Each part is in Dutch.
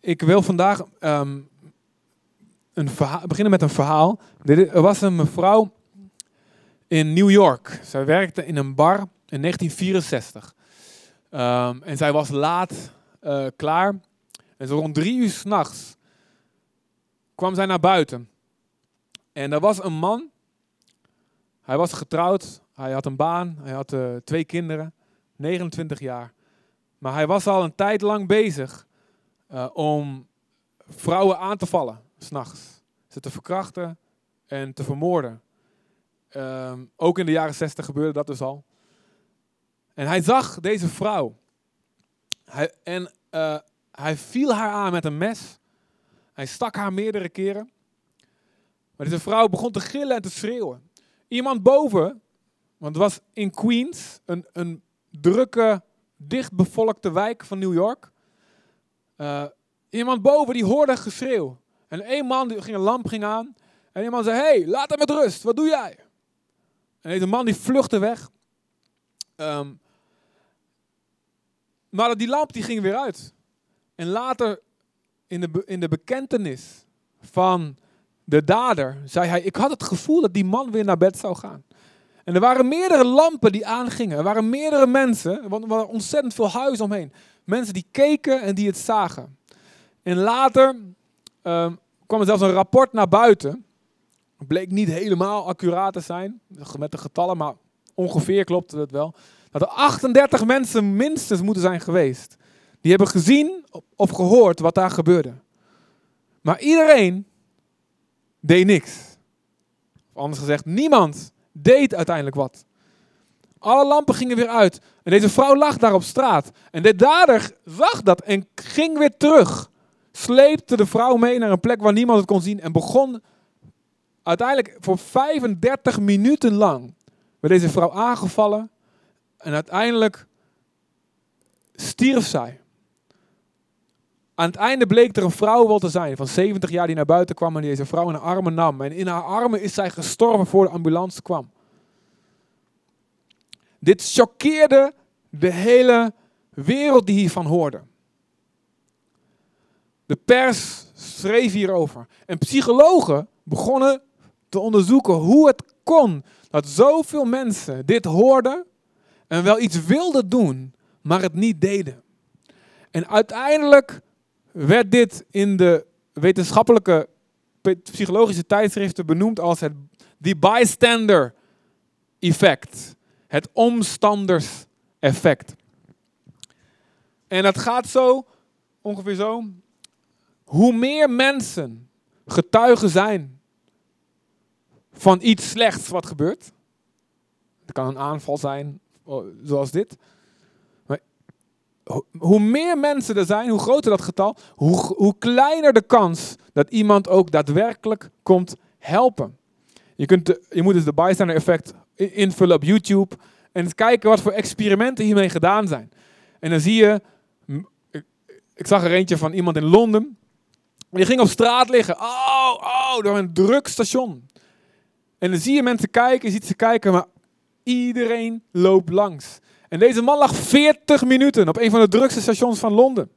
ik wil vandaag ehm, een beginnen met een verhaal. Er was een mevrouw in New York. Zij werkte in een bar in 1964. Ehm, en zij was laat eh, klaar. En zo rond drie uur s'nachts kwam zij naar buiten. En er was een man. Hij was getrouwd. Hij had een baan. Hij had eh, twee kinderen. 29 jaar. Maar hij was al een tijd lang bezig eh, om vrouwen aan te vallen, s'nachts. Ze te verkrachten en te vermoorden. Ehm, ook in de jaren 60 gebeurde dat dus al. En hij zag deze vrouw. Hij, en eh, hij viel haar aan met een mes. Hij stak haar meerdere keren. Maar deze vrouw begon te gillen en te schreeuwen. Iemand boven, want het was in Queens, een, een drukke, dichtbevolkte wijk van New York. Eh, iemand boven die hoorde geschreeuw. En één man die ging een lamp ging aan. En iemand zei: hey, laat hem met rust. Wat doe jij? En deze man die vluchtte weg. Ehm, maar die lamp die ging weer uit. En later in de, in de bekentenis van de dader zei hij: Ik had het gevoel dat die man weer naar bed zou gaan. En er waren meerdere lampen die aangingen. Er waren meerdere mensen, want er waren ontzettend veel huizen omheen. Mensen die keken en die het zagen. En later ehm, kwam er zelfs een rapport naar buiten. Bleek niet helemaal accuraat te zijn met de getallen, maar ongeveer klopte het wel. Dat er 38 mensen minstens moeten zijn geweest. Die hebben gezien of gehoord wat daar gebeurde. Maar iedereen deed niks. Of anders gezegd, niemand deed uiteindelijk wat. Alle lampen gingen weer uit. En deze vrouw lag daar op straat. En de dader zag dat en ging weer terug. Sleepte de vrouw mee naar een plek waar niemand het kon zien. En begon uiteindelijk voor 35 minuten lang werd deze vrouw aangevallen. En uiteindelijk stierf zij. Aan het einde bleek er een vrouw wel te zijn van 70 jaar die naar buiten kwam en die deze vrouw in haar armen nam. En in haar armen is zij gestorven voor de ambulance kwam. Dit choqueerde de hele wereld die hiervan hoorde. De pers schreef hierover. En psychologen begonnen te onderzoeken hoe het kon dat zoveel mensen dit hoorden en wel iets wilden doen, maar het niet deden. En uiteindelijk werd dit in de wetenschappelijke pe- psychologische tijdschriften benoemd als het the bystander effect. Het omstanders effect. En dat gaat zo, ongeveer zo. Hoe meer mensen getuigen zijn van iets slechts wat gebeurt. Het kan een aanval zijn, zoals dit. Maar ho- hoe meer mensen er zijn, hoe groter dat getal, hoe, hoe kleiner de kans dat iemand ook daadwerkelijk komt helpen. Je, kunt je moet dus de bystander effect invullen op YouTube en kijken wat voor experimenten hiermee gedaan zijn. En dan zie je, ik zag er eentje van iemand in Londen, die ging op straat liggen. Oh, oh, door een druk station. En dan zie je mensen kijken, je ziet ze kijken, maar iedereen loopt langs. En deze man lag 40 minuten op een van de drukste stations van Londen.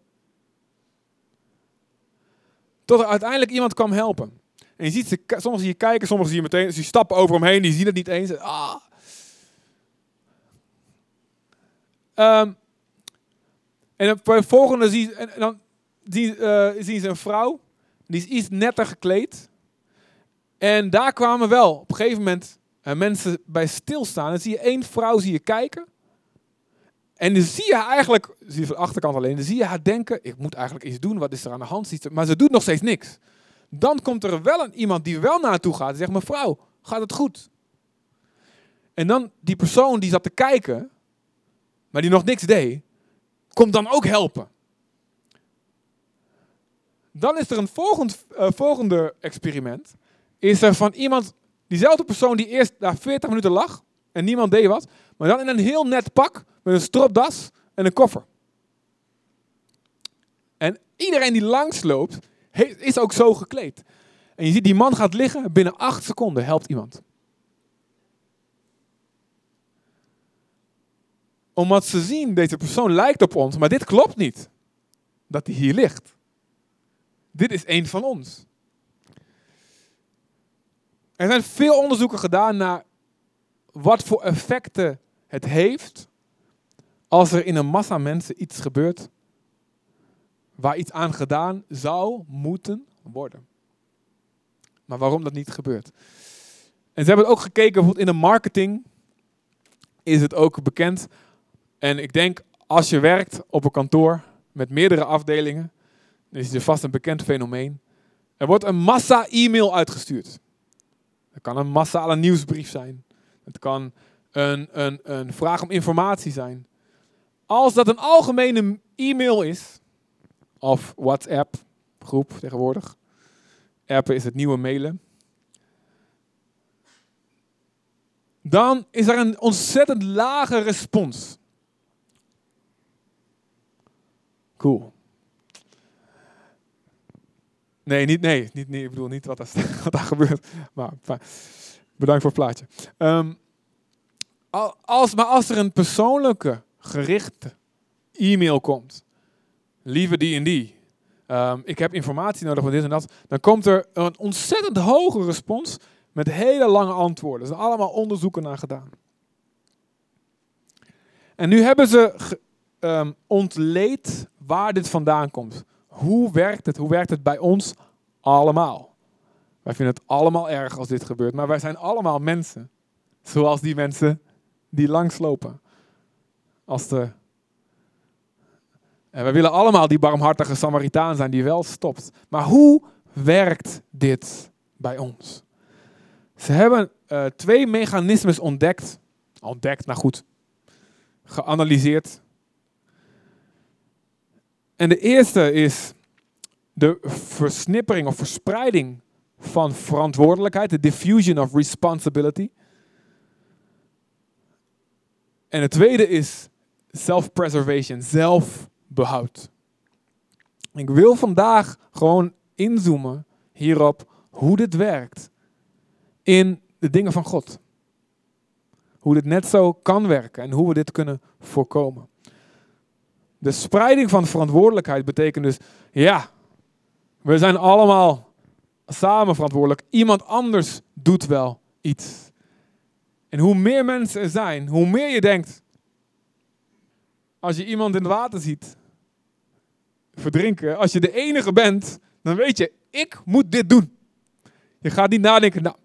Tot er uiteindelijk iemand kwam helpen. En je ziet ze, sommigen zie je kijken, sommigen zie je meteen, ze stappen over hem heen, die zien het niet eens. Ah. Ehm, en bij de volgende en, en dan eh, zien ze een vrouw, die is iets netter gekleed. En daar kwamen wel op een gegeven moment eh, mensen bij stilstaan. Dan zie je één vrouw zie je kijken. En dan zie je haar eigenlijk, zie je van de achterkant alleen, dan zie je haar denken, ik moet eigenlijk iets doen, wat is er aan de hand? Maar ze doet nog steeds niks. Dan komt er wel een, iemand die wel naartoe gaat en zegt, mevrouw, gaat het goed? En dan die persoon die zat te kijken, maar die nog niks deed, komt dan ook helpen. Dan is er een volgend, eh, volgende experiment. Is er van iemand, diezelfde persoon die eerst daar 40 minuten lag en niemand deed wat, maar dan in een heel net pak met een stropdas en een koffer. En iedereen die langsloopt, is ook zo gekleed. En je ziet die man gaat liggen, binnen acht seconden helpt iemand. Omdat ze zien, deze persoon lijkt op ons, maar dit klopt niet. Dat hij hier ligt. dit is een van ons. Er zijn veel onderzoeken gedaan naar wat voor effecten het heeft als er in een massa mensen iets gebeurt waar iets aan gedaan zou moeten worden. Maar waarom dat niet gebeurt. En ze hebben ook gekeken, bijvoorbeeld in de marketing is het ook bekend. En ik denk, als je werkt op een kantoor met meerdere afdelingen, is het vast een bekend fenomeen. Er wordt een massa e-mail uitgestuurd. Het kan een massale nieuwsbrief zijn. Het kan een, een, een vraag om informatie zijn. Als dat een algemene e-mail is, of WhatsApp groep tegenwoordig. Appen is het nieuwe mailen. Dan is er een ontzettend lage respons. Cool. Nee, niet, nee, niet, nee, ik bedoel niet wat, wat daar gebeurt. Maar bedankt voor het plaatje. Um, als, maar als er een persoonlijke, gerichte e-mail komt, lieve die en die, ehm, ik heb informatie nodig van dit en dat, dan komt er een ontzettend hoge respons met hele lange antwoorden. Er zijn allemaal onderzoeken naar gedaan. En nu hebben ze um, ontleed waar dit vandaan komt. Hoe werkt het? Hoe werkt het bij ons allemaal? Wij vinden het allemaal erg als dit gebeurt, maar wij zijn allemaal mensen. Zoals die mensen die langslopen. Als de en we willen allemaal die barmhartige Samaritaan zijn die wel stopt. Maar hoe werkt dit bij ons? Ze hebben uh, twee mechanismes ontdekt. Ontdekt, nou goed. Geanalyseerd. En de eerste is de versnippering of verspreiding van verantwoordelijkheid, de diffusion of responsibility. En het tweede is self-preservation, zelfbehoud. Ik wil vandaag gewoon inzoomen hierop hoe dit werkt in de dingen van God. Hoe dit net zo kan werken en hoe we dit kunnen voorkomen. De spreiding van verantwoordelijkheid betekent dus, ja, we zijn allemaal samen verantwoordelijk. Iemand anders doet wel iets. En hoe meer mensen er zijn, hoe meer je denkt, als je iemand in het water ziet verdrinken, als je de enige bent, dan weet je, ik moet dit doen. Je gaat niet nadenken, nou,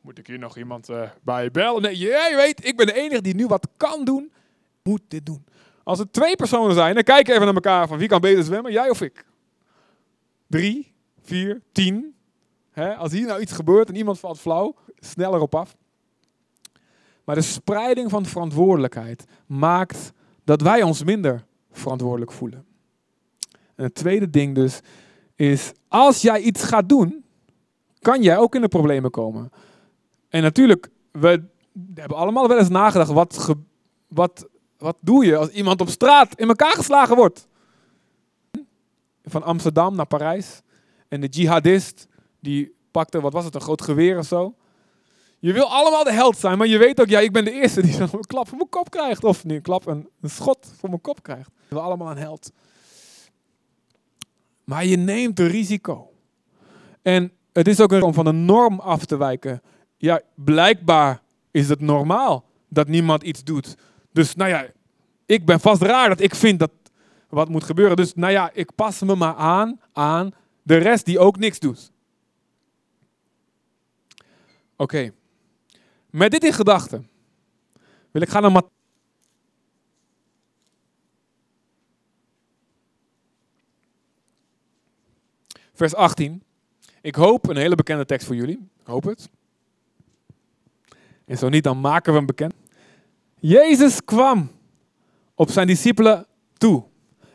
moet ik hier nog iemand uh, bij bellen? Nee, jij weet, ik ben de enige die nu wat kan doen, moet dit doen. Als er twee personen zijn, dan kijken even naar elkaar van wie kan beter zwemmen, jij of ik? Drie, vier, tien. als hier nou iets gebeurt en iemand valt flauw, sneller op af. Maar de spreiding van verantwoordelijkheid maakt dat wij ons minder verantwoordelijk voelen. En het tweede ding dus is, als jij iets gaat doen, kan jij ook in de problemen komen. En natuurlijk, we hebben allemaal wel eens nagedacht, wat, wat, wat doe je als iemand op straat in elkaar geslagen wordt? Van Amsterdam naar Parijs. En de jihadist, die pakte, wat was het, een groot geweer of zo. Je wil allemaal de held zijn, maar je weet ook, ja, ik ben de eerste die zo'n klap voor mijn kop krijgt. Of niet een klap, een, een schot voor mijn kop krijgt. We willen allemaal een held. Maar je neemt een risico. En het is ook een om van de norm af te wijken. Ja, blijkbaar is het normaal dat niemand iets doet. Dus nou ja, ik ben vast raar dat ik vind dat wat moet gebeuren. Dus nou ja, ik pas me maar aan aan de rest die ook niks doet. Oké. Met dit in gedachten wil ik gaan naar Vers 18. Ik hoop een hele bekende tekst voor jullie. Ik hoop het. En zo niet, dan maken we hem bekend. Jezus kwam op zijn discipelen toe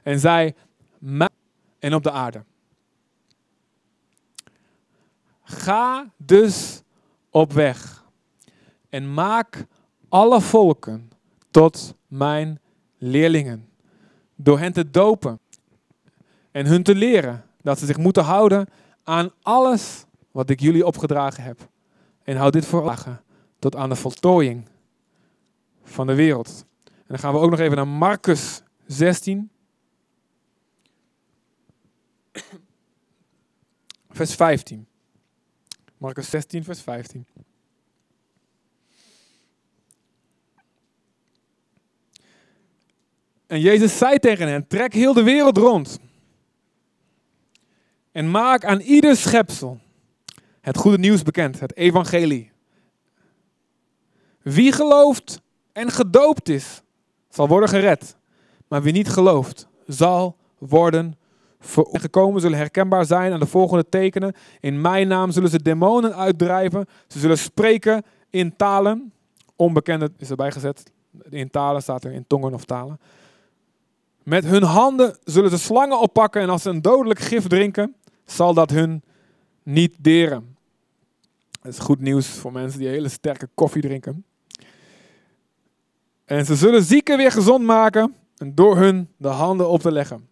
en zei: en op de aarde. Ga dus op weg en maak alle volken tot mijn leerlingen. Door hen te dopen en hun te leren dat ze zich moeten houden aan alles wat ik jullie opgedragen heb. En houd dit voor ogen tot aan de voltooiing van de wereld. En dan gaan we ook nog even naar Marcus 16. vers 15. Marcus 16, vers 15. En Jezus zei tegen hen: Trek heel de wereld rond. En maak aan ieder schepsel het goede nieuws bekend, het evangelie. Wie gelooft en gedoopt is, zal worden gered. Maar wie niet gelooft, zal worden gekomen zullen herkenbaar zijn aan de volgende tekenen. In mijn naam zullen ze demonen uitdrijven. Ze zullen spreken in talen. Onbekende is erbij gezet. In talen staat er in tongen of talen. Met hun handen zullen ze slangen oppakken en als ze een dodelijk gif drinken, zal dat hun niet deren. Dat is goed nieuws voor mensen die hele sterke koffie drinken. En ze zullen zieken weer gezond maken en door hun de handen op te leggen.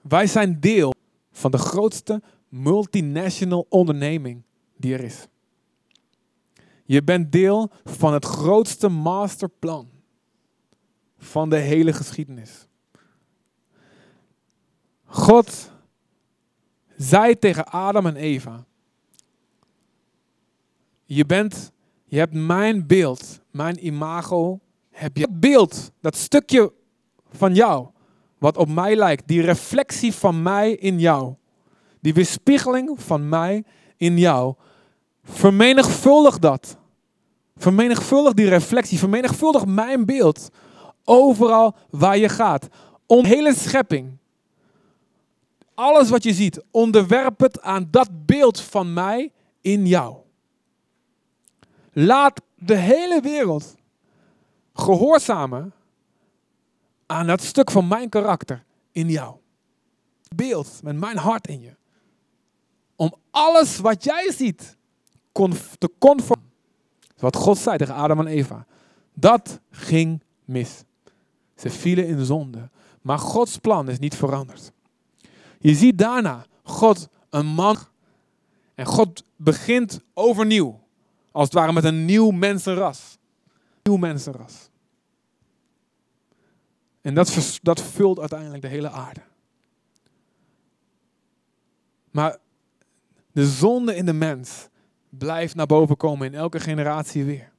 Wij zijn deel van de grootste multinational onderneming die er is. Je bent deel van het grootste masterplan van de hele geschiedenis. God zei tegen Adam en Eva: Je bent, je hebt mijn beeld, mijn imago, heb je dat beeld, dat stukje van jou, wat op mij lijkt, die reflectie van mij in jou, die weerspiegeling van mij in jou, vermenigvuldig dat. Vermenigvuldig die reflectie, vermenigvuldig mijn beeld overal waar je gaat. Om hele schepping, alles wat je ziet, onderwerp het aan dat beeld van mij in jou. Laat de hele wereld gehoorzamen aan dat stuk van mijn karakter in jou. Beeld met mijn hart in je. Om alles wat jij ziet te conformeren. Wat God zei tegen Adam en Eva. Dat ging mis. Ze vielen in zonde. Maar Gods plan is niet veranderd. Je ziet daarna God een man. En God begint overnieuw. Als het ware met een nieuw mensenras. Nieuw mensenras. En dat, dat vult uiteindelijk de hele aarde. Maar de zonde in de mens blijft naar boven komen in elke generatie weer.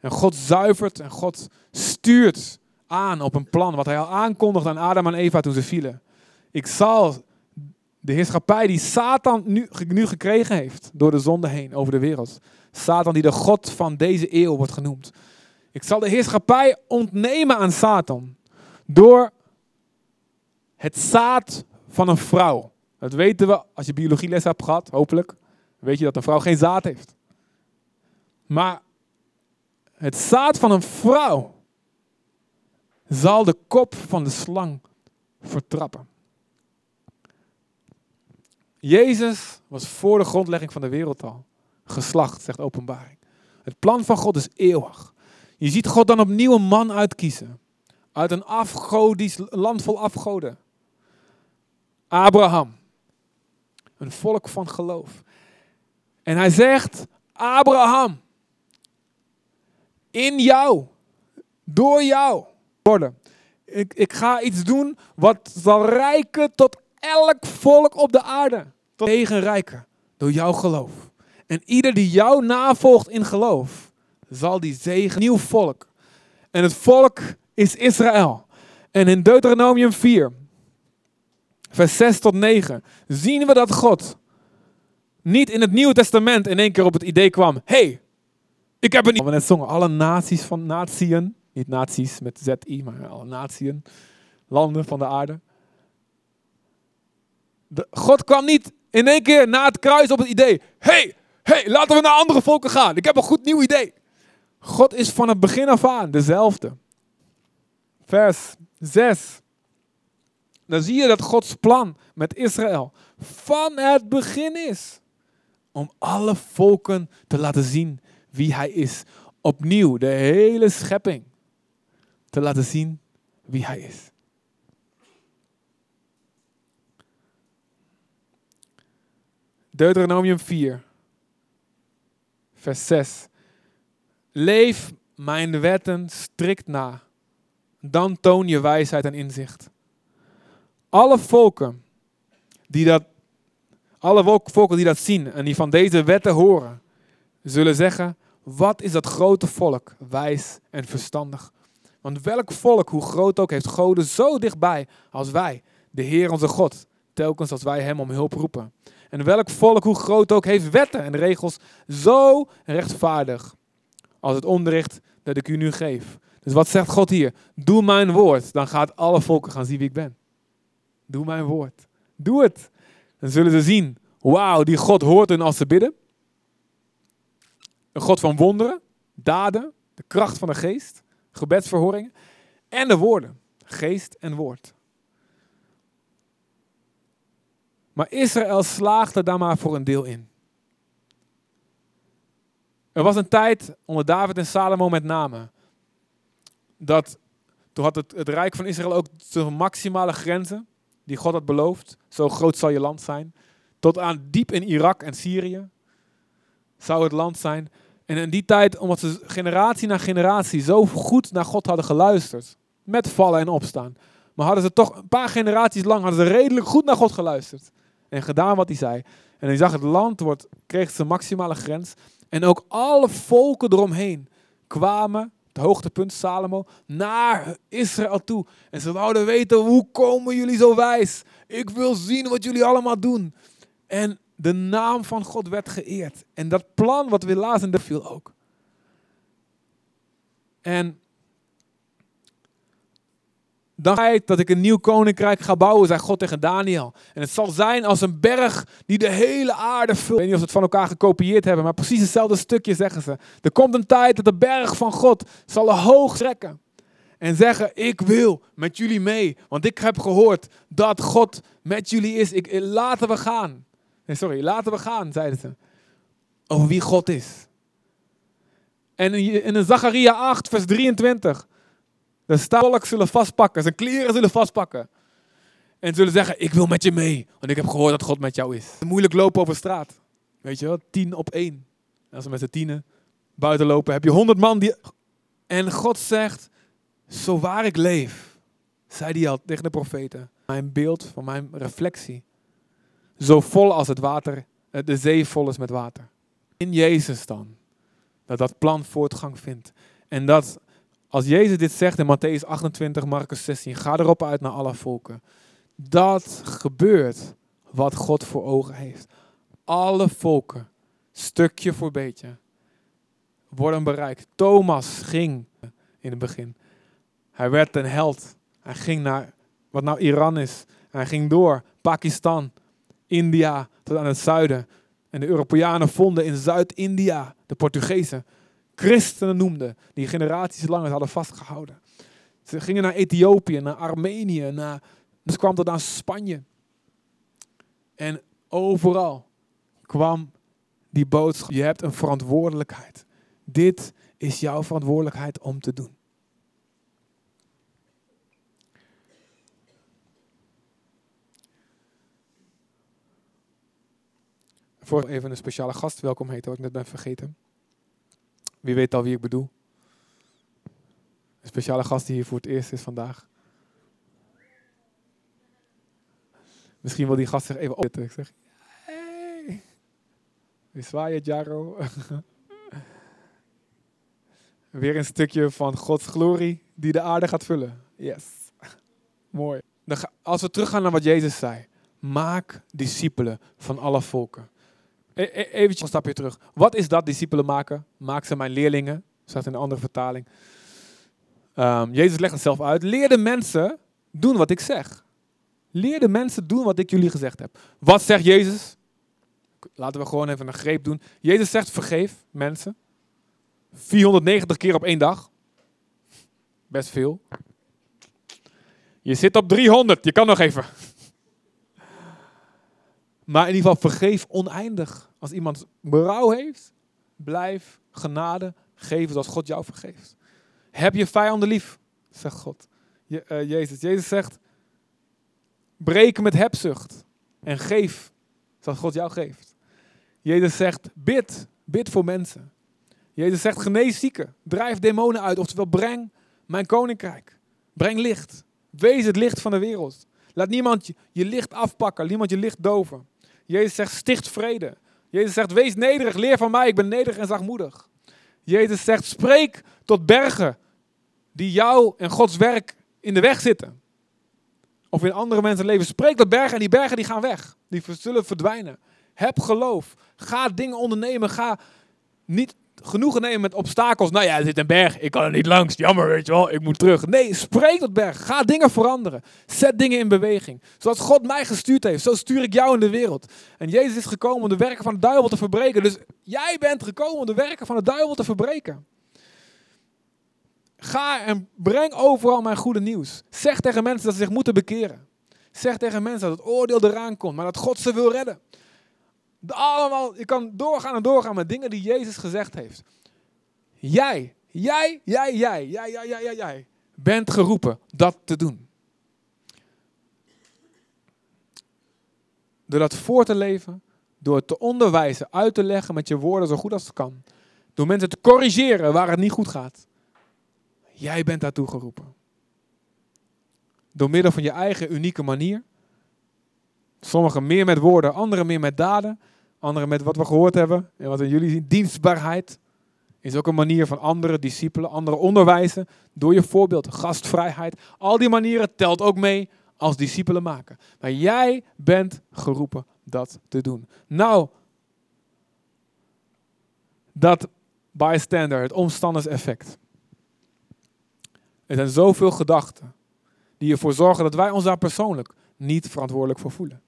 En God zuivert en God stuurt aan op een plan wat hij al aankondigde aan Adam en Eva toen ze vielen. Ik zal de heerschappij die Satan nu, nu gekregen heeft door de zonde heen over de wereld. Satan die de God van deze eeuw wordt genoemd. Ik zal de heerschappij ontnemen aan Satan door het zaad van een vrouw. Dat weten we als je biologieles hebt gehad, hopelijk. Weet je dat een vrouw geen zaad heeft. Maar het zaad van een vrouw zal de kop van de slang vertrappen. Jezus was voor de grondlegging van de wereld al geslacht, zegt openbaring. Het plan van God is eeuwig. Je ziet God dan opnieuw een man uitkiezen. Uit een afgodisch land vol afgoden. Abraham. Een volk van geloof. En hij zegt, Abraham, in jou, door jou worden. Ik, ik ga iets doen wat zal rijken tot elk volk op de aarde. Tot tegen rijken, door jouw geloof. En ieder die jou navolgt in geloof, zal die zegen nieuw volk. En het volk is Israël. En in Deuteronomium 4, vers 6 tot 9, zien we dat God niet in het Nieuwe Testament in één keer op het idee kwam: hey, ik heb een. We net zongen, alle naties van natieën, niet naties met Z-I, maar alle natieën, landen van de aarde. God kwam niet in één keer na het kruis op het idee: hey, hey, laten we naar andere volken gaan. Ik heb een goed nieuw idee. God is van het begin af aan dezelfde. Vers 6. Dan zie je dat Gods plan met Israël van het begin is om alle volken te laten zien wie Hij is. Opnieuw de hele schepping te laten zien wie Hij is. Deuteronomium 4, vers 6. Leef mijn wetten strikt na, dan toon je wijsheid en inzicht. Alle volken die dat, alle volken die dat zien en die van deze wetten horen, zullen zeggen, wat is dat grote volk wijs en verstandig. Want welk volk, hoe groot ook, heeft goden zo dichtbij als wij, de Heer onze God, telkens als wij Hem om hulp roepen. En welk volk, hoe groot ook, heeft wetten en regels zo rechtvaardig als het onderricht dat ik u nu geef. Dus wat zegt God hier? Doe mijn woord, dan gaat alle volken gaan zien wie ik ben. Doe mijn woord. Doe het. Dan zullen ze zien, wauw, die God hoort hun als ze bidden. Een God van wonderen, daden, de kracht van de geest, gebedsverhoringen en de woorden, geest en woord. Maar Israël slaagde daar maar voor een deel in. Er was een tijd onder David en Salomo met name. Dat toen had het, het Rijk van Israël ook zijn maximale grenzen die God had beloofd. Zo groot zal je land zijn. Tot aan diep in Irak en Syrië zou het land zijn. En in die tijd, omdat ze generatie na generatie zo goed naar God hadden geluisterd. Met vallen en opstaan. Maar hadden ze toch een paar generaties lang hadden ze redelijk goed naar God geluisterd. En gedaan wat hij zei. En hij zag het land wordt, kreeg zijn maximale grens. En ook alle volken eromheen kwamen, het hoogtepunt Salomo, naar Israël toe. En ze wouden weten, hoe komen jullie zo wijs? Ik wil zien wat jullie allemaal doen. En de naam van God werd geëerd. En dat plan wat we lazen, dat viel ook. En dan ga dat ik een nieuw koninkrijk ga bouwen, zei God tegen Daniel. En het zal zijn als een berg die de hele aarde vult. Ik weet niet of ze het van elkaar gekopieerd hebben, maar precies hetzelfde stukje zeggen ze. Er komt een tijd dat de berg van God zal hoog trekken. En zeggen, ik wil met jullie mee. Want ik heb gehoord dat God met jullie is. Ik, laten we gaan. Nee, sorry, laten we gaan, zeiden ze. Over wie God is. En in, in Zacharia 8, vers 23. De volk zullen vastpakken, zijn kleren zullen vastpakken. En zullen zeggen, ik wil met je mee, want ik heb gehoord dat God met jou is. Moeilijk lopen over straat. Weet je wel, tien op één. Als we met z'n tienen buiten lopen, heb je honderd man die... En God zegt, zo waar ik leef, zei hij al tegen de profeten. Mijn beeld van mijn reflectie. Zo vol als het water, eh, de zee vol is met water. In Jezus dan. Dat dat plan voortgang vindt. En dat als Jezus dit zegt in Matthäus 28, Marcus 16, ga erop uit naar alle volken. Dat gebeurt wat God voor ogen heeft. Alle volken, stukje voor beetje, worden bereikt. Thomas ging in het begin. Hij werd een held. Hij ging naar wat nou Iran is. Hij ging door Pakistan, India tot aan het zuiden. En de Europeanen vonden in Zuid-India, de Portugezen, christenen noemden, die generaties lang het hadden vastgehouden. Ze gingen naar Ethiopië, naar Armenië, naar, dus kwam tot aan Spanje. En overal kwam die boodschap. Je hebt een verantwoordelijkheid. Dit is jouw verantwoordelijkheid om te doen. Voor even een speciale gast welkom heten, wat ik net ben vergeten. Wie weet al wie ik bedoel? Een speciale gast die hier voor het eerst is vandaag. Misschien wil die gast zich even opzetten. Ik zeg, hey. Zwaaien, Jaro. Weer een stukje van Gods glorie die de aarde gaat vullen. Yes. Mooi. Als we teruggaan naar wat Jezus zei. Maak discipelen van alle volken. E, e, Even een stapje terug. Wat is dat, discipelen maken? Maak ze mijn leerlingen. Staat in een andere vertaling. Um, Jezus legt het zelf uit. Leer de mensen doen wat ik zeg. Leer de mensen doen wat ik jullie gezegd heb. Wat zegt Jezus? Laten we gewoon even een greep doen. Jezus zegt vergeef mensen. 490 keer op één dag. Best veel. Je zit op 300. Je kan nog even. Maar in ieder geval vergeef oneindig. Als iemand berouw heeft, blijf genade geven zoals God jou vergeeft. Heb je vijanden lief, zegt God. Je, uh, Jezus. Jezus zegt, breek met hebzucht en geef zoals God jou geeft. Jezus zegt, bid, bid voor mensen. Jezus zegt, genees zieken, drijf demonen uit, oftewel breng mijn koninkrijk. Breng licht, wees het licht van de wereld. Laat niemand je licht afpakken, niemand je licht doven. Jezus zegt, sticht vrede. Jezus zegt, wees nederig, leer van mij, ik ben nederig en zachtmoedig. Jezus zegt, spreek tot bergen die jou en Gods werk in de weg zitten. Of in andere mensen leven. Spreek tot bergen en die bergen die gaan weg. Die zullen verdwijnen. Heb geloof. Ga dingen ondernemen. Ga niet genoegen nemen met obstakels. Nou ja, er zit een berg. Ik kan er niet langs. Jammer, weet je wel. Ik moet terug. Nee, spreek tot berg. Ga dingen veranderen. Zet dingen in beweging. Zoals God mij gestuurd heeft, zo stuur ik jou in de wereld. En Jezus is gekomen om de werken van de duivel te verbreken. Dus jij bent gekomen om de werken van de duivel te verbreken. Ga en breng overal mijn goede nieuws. Zeg tegen mensen dat ze zich moeten bekeren. Zeg tegen mensen dat het oordeel eraan komt, maar dat God ze wil redden. Allemaal, je kan doorgaan en doorgaan met dingen die Jezus gezegd heeft. Jij, jij, jij, jij, jij, jij, jij, jij, jij bent geroepen dat te doen. Door dat voor te leven, door het te onderwijzen, uit te leggen met je woorden zo goed als het kan. Door mensen te corrigeren waar het niet goed gaat. Jij bent daartoe geroepen. Door middel van je eigen unieke manier. Sommigen meer met woorden, anderen meer met daden. Anderen met wat we gehoord hebben en wat we jullie zien. Dienstbaarheid is ook een manier van andere discipelen, andere onderwijzen. Door je voorbeeld, gastvrijheid. Al die manieren telt ook mee als discipelen maken. Maar jij bent geroepen dat te doen. Nou, dat bystander, het omstanderseffect. Er zijn zoveel gedachten die ervoor zorgen dat wij ons daar persoonlijk niet verantwoordelijk voor voelen.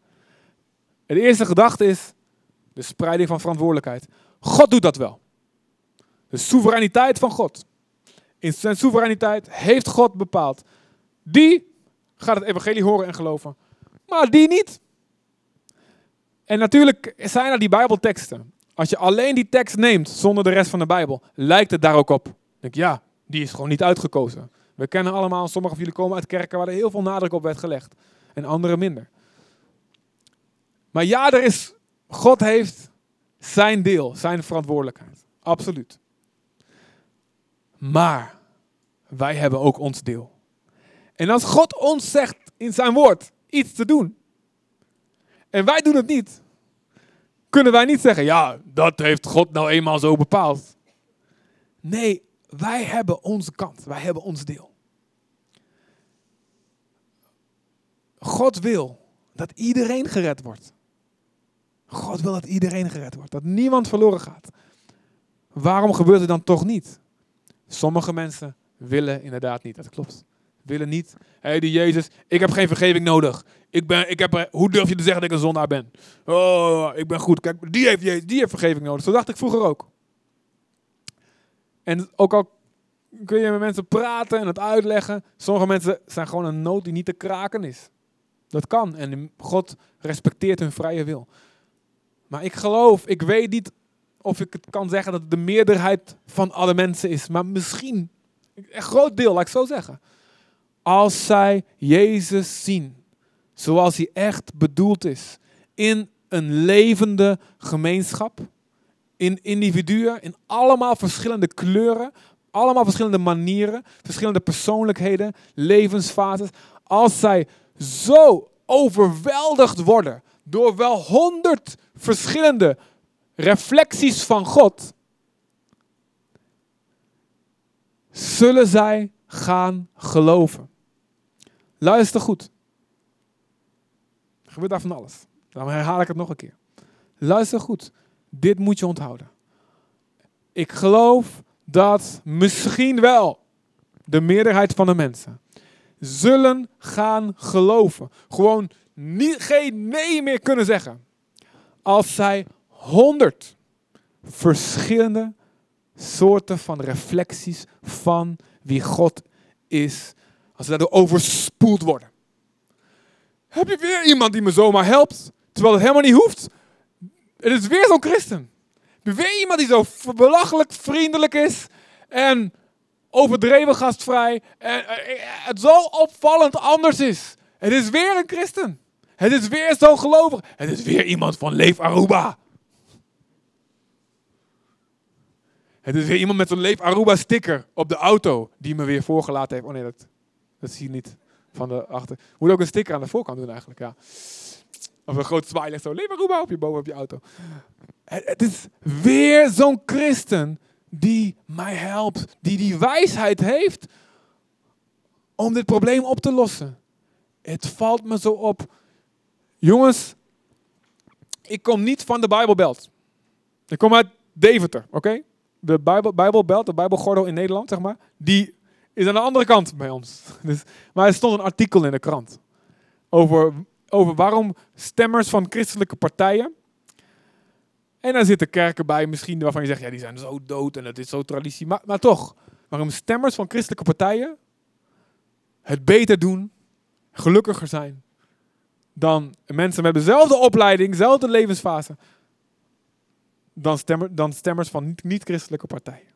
De eerste gedachte is de spreiding van verantwoordelijkheid. God doet dat wel. De soevereiniteit van God. In zijn soevereiniteit heeft God bepaald. Die gaat het evangelie horen en geloven. Maar die niet. En natuurlijk zijn er die Bijbelteksten. Als je alleen die tekst neemt zonder de rest van de Bijbel, lijkt het daar ook op. denk ja, die is gewoon niet uitgekozen. We kennen allemaal, sommige van jullie komen uit kerken waar er heel veel nadruk op werd gelegd. En andere minder. Maar ja, er is, God heeft zijn deel, zijn verantwoordelijkheid. Absoluut. Maar wij hebben ook ons deel. En als God ons zegt in zijn woord iets te doen, en wij doen het niet, kunnen wij niet zeggen, ja, dat heeft God nou eenmaal zo bepaald. Nee, wij hebben onze kant, wij hebben ons deel. God wil dat iedereen gered wordt. God wil dat iedereen gered wordt, dat niemand verloren gaat. Waarom gebeurt het dan toch niet? Sommige mensen willen inderdaad niet, dat klopt. Willen niet. Hé, hey, die Jezus, ik heb geen vergeving nodig. Ik ben, ik heb, hoe durf je te zeggen dat ik een zondaar ben? Oh, ik ben goed. Kijk, die heeft, Jezus, die heeft vergeving nodig. Zo dacht ik vroeger ook. En ook al kun je met mensen praten en het uitleggen, sommige mensen zijn gewoon een nood die niet te kraken is. Dat kan en God respecteert hun vrije wil. Maar ik geloof, ik weet niet of ik het kan zeggen dat het de meerderheid van alle mensen is, maar misschien een groot deel, laat ik zo zeggen. Als zij Jezus zien zoals hij echt bedoeld is, in een levende gemeenschap, in individuen, in allemaal verschillende kleuren, allemaal verschillende manieren, verschillende persoonlijkheden, levensfases. Als zij zo overweldigd worden door wel honderd verschillende reflecties van God, zullen zij gaan geloven. Luister goed. Er gebeurt daar van alles. Dan herhaal ik het nog een keer. Luister goed. Dit moet je onthouden. Ik geloof dat misschien wel de meerderheid van de mensen zullen gaan geloven. Gewoon niet, geen nee meer kunnen zeggen. Als zij honderd verschillende soorten van reflecties van wie God is, als ze daardoor overspoeld worden. Heb je weer iemand die me zomaar helpt, terwijl het helemaal niet hoeft? Het is weer zo'n christen. Heb je weer iemand die zo belachelijk vriendelijk is en overdreven gastvrij en eh, eh, het zo opvallend anders is. Het is weer een christen. Het is weer zo gelovig. Het is weer iemand van Leef Aruba. Het is weer iemand met zo'n Leef Aruba sticker op de auto die me weer voorgelaten heeft. Oh nee, dat, dat zie je niet. van de achter. Moet ook een sticker aan de voorkant doen eigenlijk, ja. Of een grote zwaai ligt zo, leef maar op je boven op je auto. Het, het is weer zo'n christen die mij helpt, die die wijsheid heeft om dit probleem op te lossen. Het valt me zo op. Jongens, ik kom niet van de Bijbelbelt. Ik kom uit Deventer, oké? De Bijbel, Bijbelbelt, de Bijbelgordel in Nederland, zeg maar, die is aan de andere kant bij ons. Dus, maar er stond een artikel in de krant over, over waarom stemmers van christelijke partijen. En daar zitten kerken bij, misschien waarvan je zegt, ja, die zijn zo dood en het is zo traditie. Maar, maar toch, waarom stemmers van christelijke partijen het beter doen, gelukkiger zijn dan mensen met dezelfde opleiding, dezelfde levensfase, dan, stemmer, dan stemmers van niet-christelijke partijen.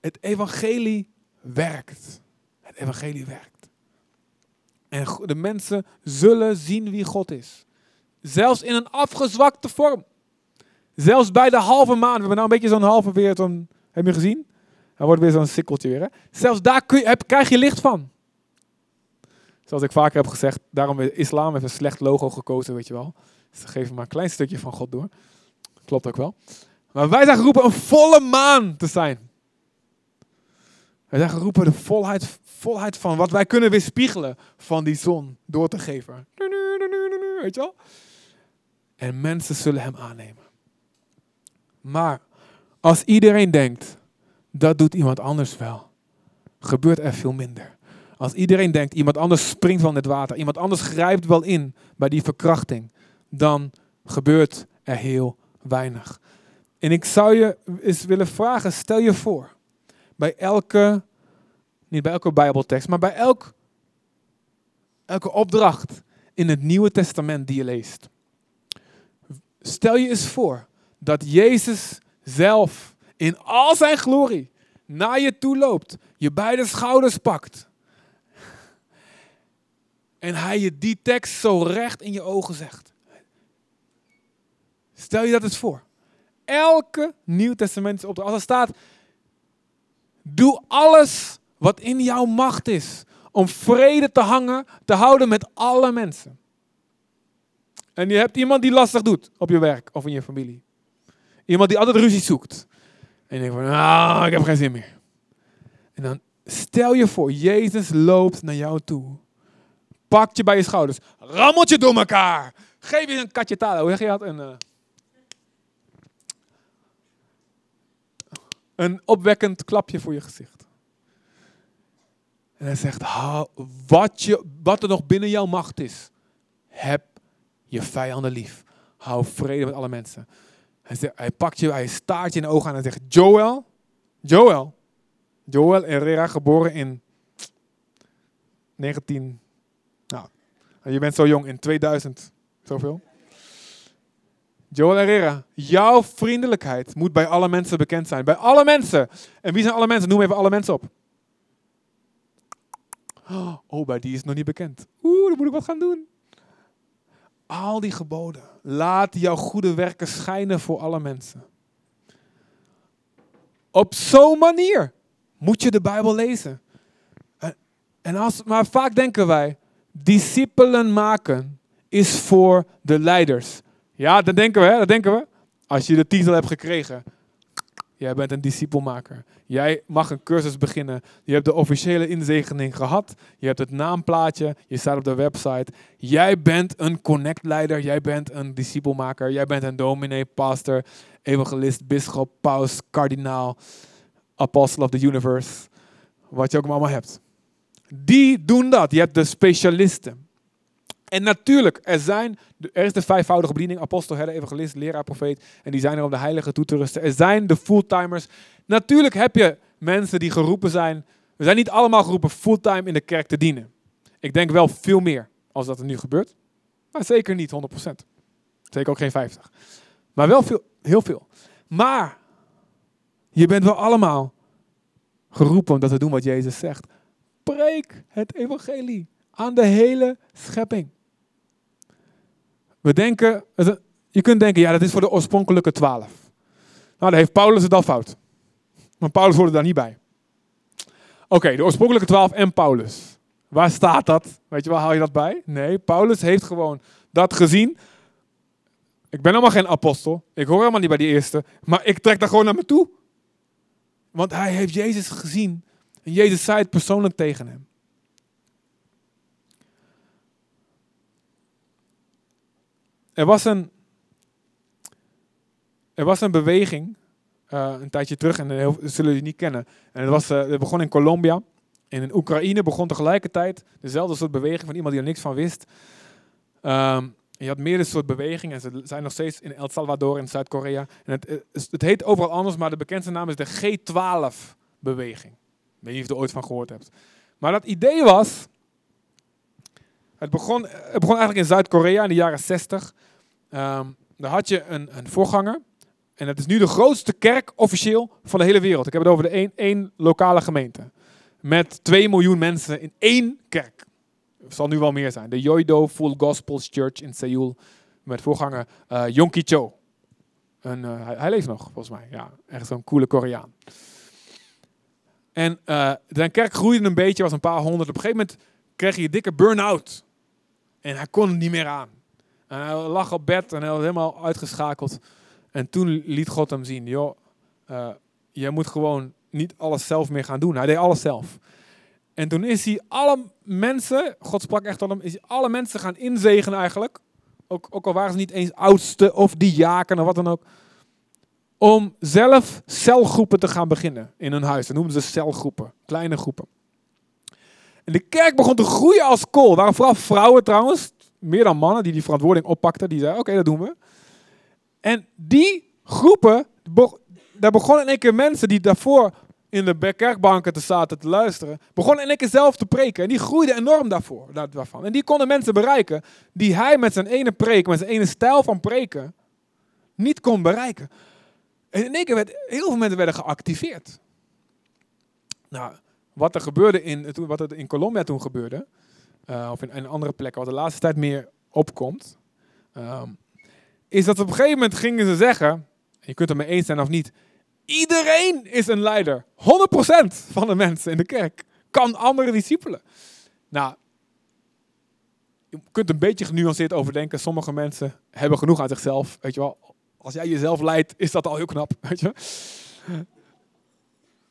Het evangelie werkt. Het evangelie werkt. En de mensen zullen zien wie God is. Zelfs in een afgezwakte vorm. Zelfs bij de halve maan. We hebben nou een beetje zo'n halve weer. Heb je gezien? Er wordt weer zo'n sikkeltje weer. Zelfs daar kun je, heb, krijg je licht van. Zoals ik vaker heb gezegd, daarom heeft islam heeft een slecht logo gekozen, weet je wel. Dus ze geven maar een klein stukje van God door. Klopt ook wel. Maar wij zijn geroepen een volle maan te zijn. Wij zijn geroepen de volheid, volheid van wat wij kunnen weerspiegelen van die zon door te geven. Weet je wel? En mensen zullen hem aannemen. Maar als iedereen denkt, dat doet iemand anders wel, gebeurt er veel minder. Als iedereen denkt, iemand anders springt van het water, iemand anders grijpt wel in bij die verkrachting, dan gebeurt er heel weinig. En ik zou je eens willen vragen, stel je voor, bij elke, niet bij elke Bijbeltekst, maar bij elk, elke opdracht in het Nieuwe Testament die je leest. Stel je eens voor dat Jezus zelf in al zijn glorie naar je toe loopt, je beide schouders pakt. En hij je die tekst zo recht in je ogen zegt. Stel je dat eens voor. Elke Nieuw Testament opdracht. Als er staat, doe alles wat in jouw macht is om vrede te hangen, te houden met alle mensen. En je hebt iemand die lastig doet op je werk of in je familie. Iemand die altijd ruzie zoekt. En je denkt van, nou, ik heb geen zin meer. En dan stel je voor, Jezus loopt naar jou toe. Pakt je bij je schouders. Rammelt je door elkaar. Geef je een katje talen. Hoe zeg je dat? Een, uh, een opwekkend klapje voor je gezicht. En hij zegt, wat, je, wat er nog binnen jouw macht is, heb je vijanden lief. Hou vrede met alle mensen. Hij, hij pakt je, hij staart je in de ogen aan en zegt, Joel, Joel, Joel Herrera, geboren in 19, nou, je bent zo jong, in 2000, zoveel. Joel Herrera, jouw vriendelijkheid moet bij alle mensen bekend zijn. Bij alle mensen. En wie zijn alle mensen? Noem even alle mensen op. Oh, bij die is nog niet bekend. Oeh, dan moet ik wat gaan doen. Al die geboden. Laat jouw goede werken schijnen voor alle mensen. Op zo'n manier moet je de Bijbel lezen. En als, maar vaak denken wij, discipelen maken is voor de leiders. Ja, dat denken we, hè? dat denken we. Als je de titel hebt gekregen, jij bent een discipelmaker. Jij mag een cursus beginnen. Je hebt de officiële inzegening gehad. Je hebt het naamplaatje. Je staat op de website. Jij bent een connectleider. Jij bent een discipelmaker. Jij bent een dominee, pastor, evangelist, bischop, paus, kardinaal, apostle of the universe. Wat je ook allemaal hebt. Die doen dat. Je hebt de specialisten. En natuurlijk, er, zijn, er is de vijfvoudige bediening, apostel, herder, evangelist, leraar, profeet. En die zijn er om de heilige toe te rusten. Er zijn de fulltimers. Natuurlijk heb je mensen die geroepen zijn. We zijn niet allemaal geroepen fulltime in de kerk te dienen. Ik denk wel veel meer als dat er nu gebeurt. Maar zeker niet 100%. Zeker ook geen 50. Maar wel veel, heel veel. Maar je bent wel allemaal geroepen om dat te doen wat Jezus zegt. Preek het evangelie aan de hele schepping. We denken, je kunt denken, ja, dat is voor de oorspronkelijke twaalf. Nou, dan heeft Paulus het al fout. Maar Paulus hoorde daar niet bij. Oké, de oorspronkelijke twaalf en Paulus. Waar staat dat? Weet je, waar haal je dat bij? Nee, Paulus heeft gewoon dat gezien. Ik ben helemaal geen apostel. Ik hoor helemaal niet bij die eerste. Maar ik trek daar gewoon naar me toe. Want hij heeft Jezus gezien. En Jezus zei het persoonlijk tegen hem. Er was een, er was een beweging uh, een tijdje terug, en dat zullen jullie niet kennen. En het, was, uh, het begon in Colombia. En in Oekraïne begon tegelijkertijd dezelfde soort beweging van iemand die er niks van wist. Um, je had meerdere soort bewegingen. En ze zijn nog steeds in El Salvador in Zuid-Korea. En het, het, heet overal anders, maar de bekendste naam is de G12-beweging. Weet niet of je er ooit van gehoord hebt. Maar dat idee was. Het begon, het begon eigenlijk in Zuid-Korea in de jaren 60. Um, ehm, daar had je een, een voorganger. En het is nu de grootste kerk officieel van de hele wereld. Ik heb het over de één, één lokale gemeente. Met 2 miljoen mensen in één kerk. Het zal nu wel meer zijn. De Yoido Full Gospels Church in Seoul. Met voorganger uh, Yongki Cho. En, uh, hij, hij, leeft nog, volgens mij. Ja, echt zo'n coole Koreaan. En uh, zijn kerk groeide een beetje, was een paar honderd. Op een gegeven moment kreeg hij een dikke burn-out. En hij kon het niet meer aan. En hij lag op bed en hij was helemaal uitgeschakeld. En toen liet God hem zien, joh, uh, jij moet gewoon niet alles zelf meer gaan doen. Hij deed alles zelf. En toen is hij alle mensen, God sprak echt tot hem, is hij alle mensen gaan inzegenen eigenlijk. Ook, ook al waren ze niet eens oudste of diaken of wat dan ook. Om zelf celgroepen te gaan beginnen in hun huis. Dat noemden ze celgroepen, kleine groepen. En de kerk begon te groeien als kool. Er waren vooral vrouwen trouwens, meer dan mannen, die die verantwoording oppakten. Die zeiden, oké, dat doen we. En die groepen, daar begonnen in één keer mensen die daarvoor in de kerkbanken te zaten te luisteren, begonnen in één keer zelf te preken. En die groeiden enorm daarvoor, daarvan. En die konden mensen bereiken die hij met zijn ene preek, met zijn ene stijl van preken, niet kon bereiken. En in één keer werd heel veel mensen werden geactiveerd. Nou, wat er gebeurde in, wat er in Colombia toen gebeurde, uh, of in, in, andere plekken, wat de laatste tijd meer opkomt, um, is dat op een gegeven moment gingen ze zeggen, je kunt het mee eens zijn of niet, iedereen is een leider. 100% van de mensen in de kerk kan andere discipelen. Nou, je kunt een beetje genuanceerd overdenken. Sommige mensen hebben genoeg aan zichzelf. Weet je wel, als jij jezelf leidt, is dat al heel knap. Weet je?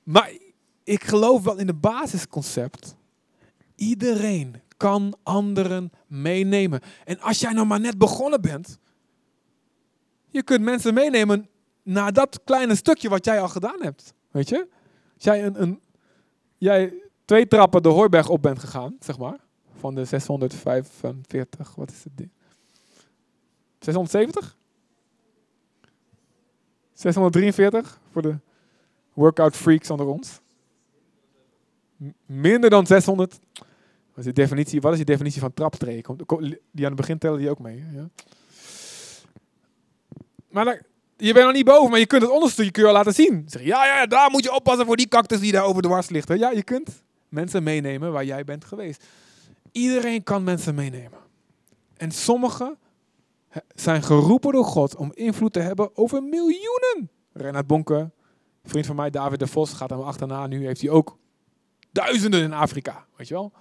Maar ik geloof wel in het basisconcept. Iedereen kan anderen meenemen. En als jij nou maar net begonnen bent, je kunt mensen meenemen naar dat kleine stukje wat jij al gedaan hebt. Weet je? Als jij, een, een, jij twee trappen de hooiberg op bent gegaan, zeg maar. Van de 645, wat is het ding? 670? 643 voor de workout freaks onder ons. minder dan 600. Wat is, de definitie, wat is de definitie van traptreden? Die aan het begin tellen die ook mee. Ja? Maar je bent nog niet boven, maar je kunt het onderstukje kun je laten zien. Zeg, ja, ja, daar moet je oppassen voor die cactus die daar over de wars ligt. Ja, je kunt mensen meenemen waar jij bent geweest. Iedereen kan mensen meenemen. En sommigen zijn geroepen door God om invloed te hebben over miljoenen. Renat Bonke, vriend van mij, David de Vos, gaat hem achterna. Nu heeft hij ook duizenden in Afrika, weet je wel.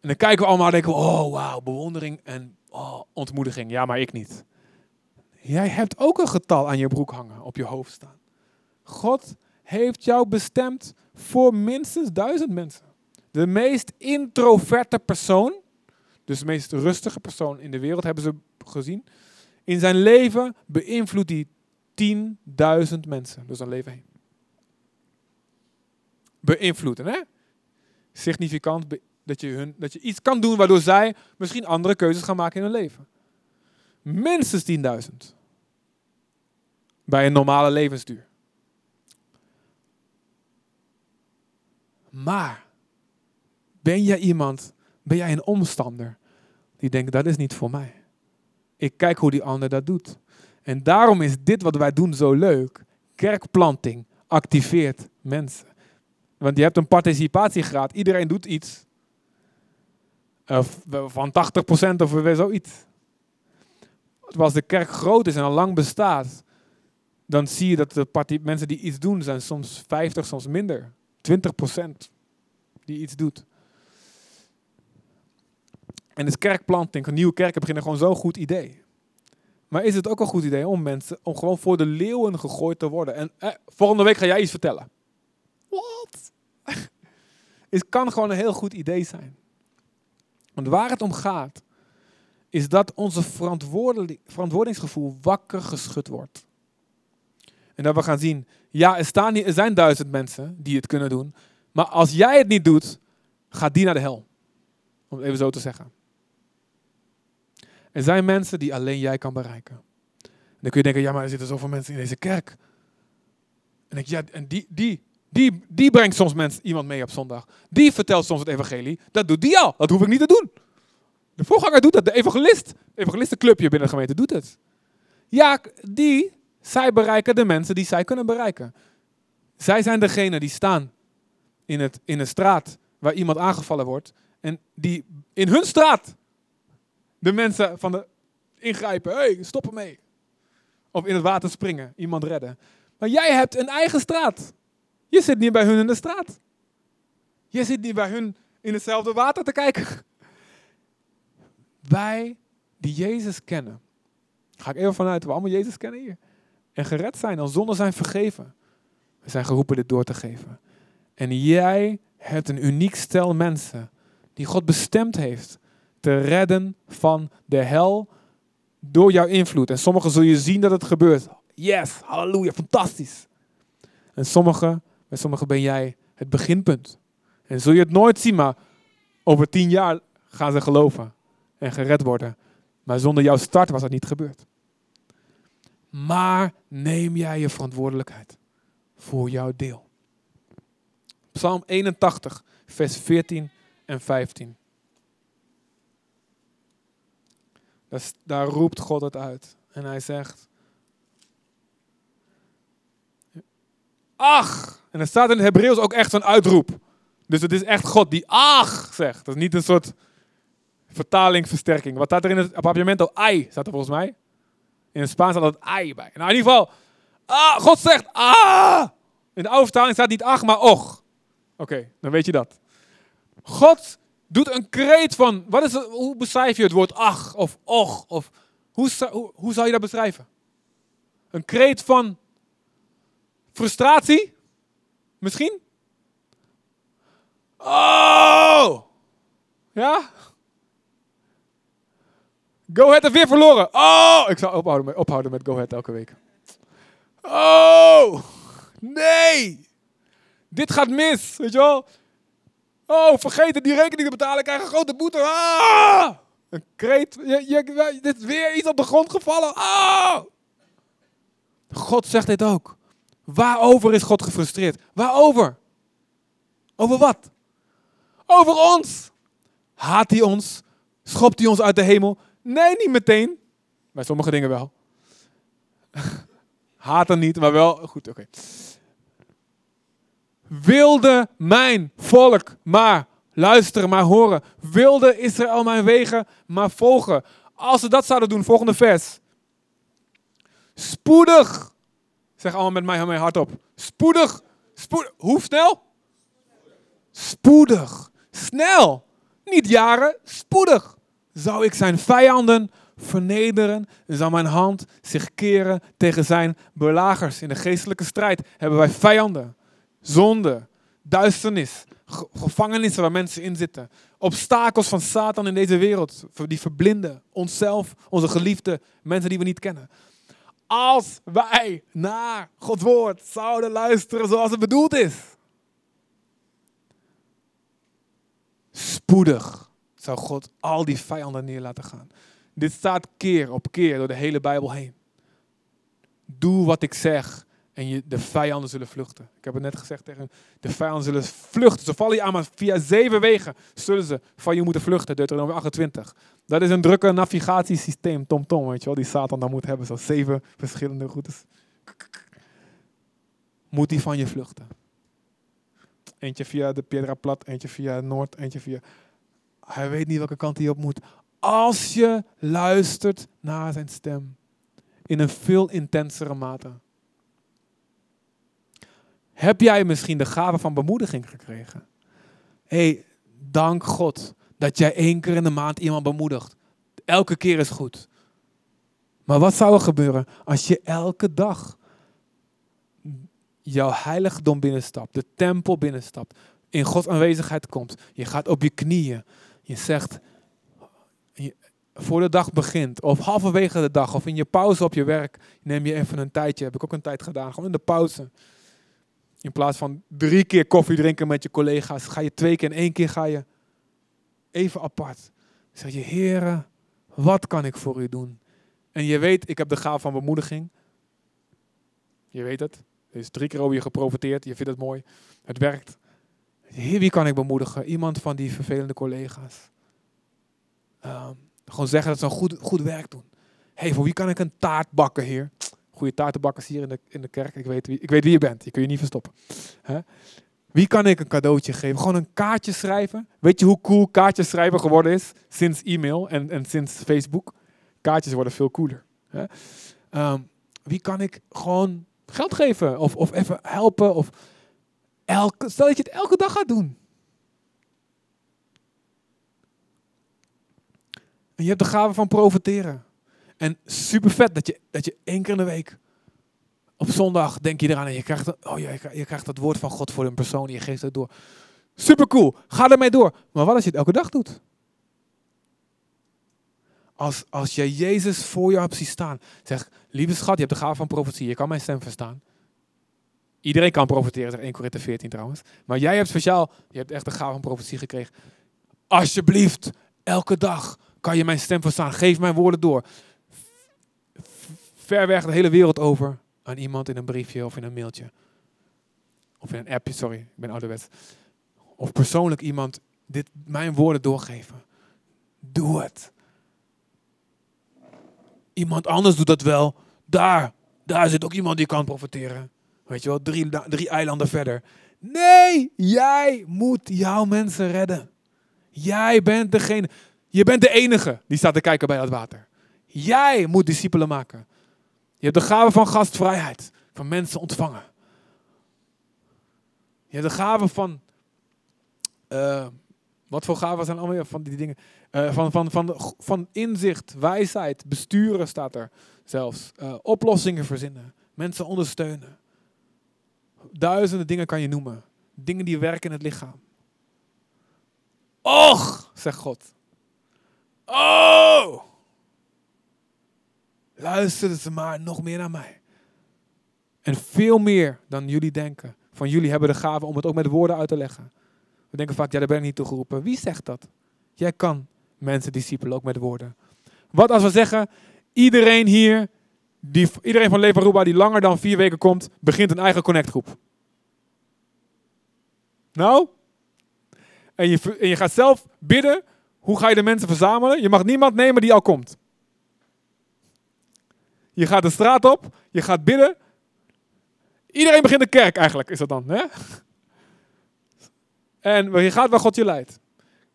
En dan kijken we allemaal en denken we, oh wauw, bewondering en oh, ontmoediging. Ja, maar ik niet. Jij hebt ook een getal aan je broek hangen, op je hoofd staan. God heeft jou bestemd voor minstens duizend mensen. De meest introverte persoon, dus de meest rustige persoon in de wereld, hebben ze gezien. In zijn leven beïnvloedt hij 10.000 mensen door zijn leven heen. Beïnvloeden, hè? Significant dat je, hun, dat je iets kan doen waardoor zij misschien andere keuzes gaan maken in hun leven. Minstens 10.000. Bij een normale levensduur. Maar ben jij iemand, ben jij een omstander die denkt dat is niet voor mij. Ik kijk hoe die ander dat doet. En daarom is dit wat wij doen zo leuk. Kerkplanting activeert mensen. Want je hebt een participatiegraad. Iedereen doet iets. van 80% of weer zoiets als de kerk groot is en al lang bestaat, dan zie je dat de mensen die iets doen zijn soms 50, soms minder. 20% die iets doet. En is kerkplanting, een nieuwe kerken beginnen gewoon zo'n goed idee. Maar is het ook een goed idee om mensen, om gewoon voor de leeuwen gegooid te worden? En eh, volgende week ga jij iets vertellen. Wat? Het kan gewoon een heel goed idee zijn. Want waar het om gaat, is dat onze verantwoordingsgevoel wakker geschud wordt. En dat we gaan zien, ja, er, staan niet, er zijn duizend mensen die het kunnen doen. Maar als jij het niet doet, gaat die naar de hel. Om het even zo te zeggen. Er zijn mensen die alleen jij kan bereiken. En dan kun je denken, ja, maar er zitten zoveel mensen in deze kerk. En en die, die, die, die brengt soms mensen, iemand mee op zondag. Die vertelt soms het evangelie. Dat doet die al. Dat hoef ik niet te doen. De voorganger doet dat. De evangelist, evangelistenclubje binnen de gemeente doet het. Ja, die, zij bereiken de mensen die zij kunnen bereiken. Zij zijn degene die staan in, het, in een straat waar iemand aangevallen wordt. En die in hun straat de mensen van de ingrijpen. Hé, hey, stop ermee. Of in het water springen, iemand redden. Maar jij hebt een eigen straat. Je zit niet bij hun in de straat. Je zit niet bij hun in hetzelfde water te kijken. Wij die Jezus kennen. Ga ik even vanuit, we allemaal Jezus kennen hier. En gered zijn, al zonder zijn vergeven. We zijn geroepen dit door te geven. En jij hebt een uniek stel mensen die God bestemd heeft te redden van de hel door jouw invloed. En sommigen zul je zien dat het gebeurt. Yes, halleluja, fantastisch. En sommigen, bij sommigen ben jij het beginpunt. En zul je het nooit zien, maar over tien jaar gaan ze geloven en gered worden. Maar zonder jouw start was dat niet gebeurd. Maar neem jij je verantwoordelijkheid voor jouw deel. Psalm 81, vers 14 en 15. Daar, roept God het uit. En hij zegt, ach! En er staat in het Hebreeuws ook echt zo'n uitroep. Dus het is echt God die ach zegt. Dat is niet een soort vertalingversterking. Wat staat er in het appartement? Ai, staat er volgens mij. In het Spaans staat het ai bij. Nou, in ieder geval, ah, God zegt ah! In de oude vertaling staat niet ach, maar och. Oké, dan weet je dat. God doet een kreet van, wat is hoe beschrijf je het woord ach of och? Of, hoe, hoe, hoe zou je dat beschrijven? Een kreet van frustratie? Misschien? Oh! Ja? Go Ahead heeft weer verloren. Oh! Ik zou ophouden met, ophouden met Go Ahead elke week. Oh! Nee! Dit gaat mis, weet je wel? Oh, vergeten die rekening te betalen, ik krijg een grote boete. Ah! Een kreet. Dit is weer iets op de grond gevallen. Ah! God zegt dit ook. Waarover is God gefrustreerd? Waarover? Over wat? Over ons. Haat hij ons? Schopt hij ons uit de hemel? Nee, niet meteen. Bij sommige dingen wel. Haat hem niet, maar wel. Goed, oké wilde mijn volk maar luisteren, maar horen. Wilde Israël mijn wegen maar volgen. Als ze dat zouden doen, volgende vers. Spoedig. Zeg allemaal met mij, hart op. Spoedig. Spoedig. Hoe snel? Spoedig. Snel. Niet jaren, spoedig. Zou ik zijn vijanden vernederen en mijn hand zich keren tegen zijn belagers. In de geestelijke strijd hebben wij vijanden zonde, duisternis, gevangenissen waar mensen in zitten. Obstakels van Satan in deze wereld, die verblinden onszelf, onze geliefde, mensen die we niet kennen. Als wij naar Gods woord zouden luisteren zoals het bedoeld is. Spoedig zou God al die vijanden neer laten gaan. Dit staat keer op keer door de hele Bijbel heen. Doe wat ik zeg en je, de vijanden zullen vluchten. Ik heb het net gezegd tegen de vijanden zullen vluchten. Ze vallen je aan, maar via zeven wegen zullen ze van je moeten vluchten. Deuteronomie 28. Dat is een drukke navigatiesysteem, TomTom, -tom, weet je wel, die Satan dan moet hebben. Zo zeven verschillende routes. Moet die van je vluchten. Eentje via de Piedra Plat, eentje via Noord, eentje via... Hij weet niet welke kant hij op moet. Als je luistert naar zijn stem. In een veel intensere mate. Heb jij misschien de gave van bemoediging gekregen? Hé, hey, dank God dat jij één keer in de maand iemand bemoedigt. Elke keer is goed. Maar wat zou er gebeuren als je elke dag jouw heiligdom binnenstapt, de tempel binnenstapt, in Gods aanwezigheid komt. Je gaat op je knieën. Je zegt, voor de dag begint, of halverwege de dag, of in je pauze op je werk, neem je even een tijdje. Heb ik ook een tijd gedaan, gewoon in de pauze. In plaats van drie keer koffie drinken met je collega's, ga je twee keer en één keer ga je even apart. zeg je, heren, wat kan ik voor u doen? En je weet, ik heb de gaaf van bemoediging. Je weet het. Er is drie keer over je geprofiteerd. Je vindt het mooi. Het werkt. Heer, wie kan ik bemoedigen? Iemand van die vervelende collega's. Um, gewoon zeggen dat ze een goed, goed werk doen. Hey, voor wie kan ik een taart bakken, heer? Goede taartenbakkers hier in de, in de kerk. Ik weet, wie, ik weet wie je bent. Je kun je niet verstoppen. Wie kan ik een cadeautje geven? Gewoon een kaartje schrijven. Weet je hoe cool kaartjes schrijven geworden is? Sinds e-mail en, en sinds Facebook. Kaartjes worden veel cooler. Um, wie kan ik gewoon geld geven? Of, of even helpen? Of elke, stel dat je het elke dag gaat doen. En je hebt de gave van profiteren. En super vet dat je, dat je één keer in de week op zondag denk je eraan en je krijgt, oh, je, je krijgt dat woord van God voor een persoon en je geeft het door. Super cool, ga ermee door. Maar wat als je het elke dag doet? Als, als je Jezus voor je hebt zien staan, zeg, lieve schat, je hebt de gave van profetie, je kan mijn stem verstaan. Iedereen kan profiteren, zegt 1 Korinthe 14 trouwens. Maar jij hebt speciaal, je hebt echt de gave van profetie gekregen. Alsjeblieft, elke dag kan je mijn stem verstaan. Geef mijn woorden door. Ver weg de hele wereld over aan iemand in een briefje of in een mailtje. Of in een appje, sorry, ik ben ouderwets. Of persoonlijk iemand dit, mijn woorden doorgeven. Doe het. Iemand anders doet dat wel. Daar, daar zit ook iemand die kan profiteren. Weet je wel, drie, drie eilanden verder. Nee, jij moet jouw mensen redden. Jij bent degene. Je bent de enige die staat te kijken bij dat water. Jij moet discipelen maken. Je hebt de gave van gastvrijheid, van mensen ontvangen. Je hebt de gave van. Uh, wat voor gaven zijn allemaal van die dingen? Uh, van, van, van, van inzicht, wijsheid, besturen staat er zelfs. Uh, oplossingen verzinnen, mensen ondersteunen. Duizenden dingen kan je noemen. Dingen die werken in het lichaam. Och, zegt God. Oh! Luisteren ze maar nog meer naar mij. En veel meer dan jullie denken. Van jullie hebben de gave om het ook met woorden uit te leggen. We denken vaak, ja, daar ben ik niet toe geroepen. Wie zegt dat? Jij kan mensen discipelen ook met woorden. Wat als we zeggen, iedereen hier, die, iedereen van Levaruba die langer dan vier weken komt, begint een eigen connectgroep. Nou? En je, en je gaat zelf bidden hoe ga je de mensen verzamelen? Je mag niemand nemen die al komt. Je gaat de straat op, je gaat bidden. Iedereen begint de kerk eigenlijk, is dat dan. Hè? En je gaat waar God je leidt.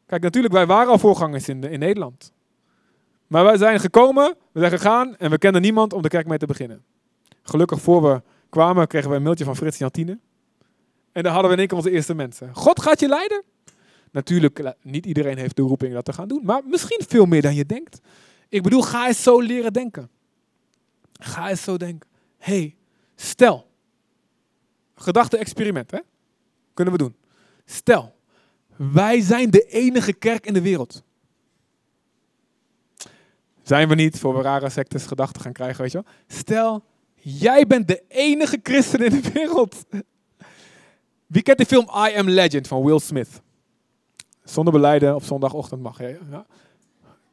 Kijk, natuurlijk, wij waren al voorgangers in, in Nederland. Maar wij zijn gekomen, we zijn gegaan en we kenden niemand om de kerk mee te beginnen. Gelukkig voor we kwamen kregen we een mailtje van Frits Jantine. En daar hadden we in één keer onze eerste mensen. God gaat je leiden. Natuurlijk, niet iedereen heeft de roeping dat te gaan doen, maar misschien veel meer dan je denkt. Ik bedoel, ga eens zo leren denken. Ga eens zo denken. hey, stel. Gedachte-experiment, hè? Kunnen we doen. Stel, wij zijn de enige kerk in de wereld. Zijn we niet voor we rare sectes gedachten gaan krijgen, weet je wel? Stel, jij bent de enige christen in de wereld. Wie kent de film I Am Legend van Will Smith? Zonder beleiden op zondagochtend mag je. Ja.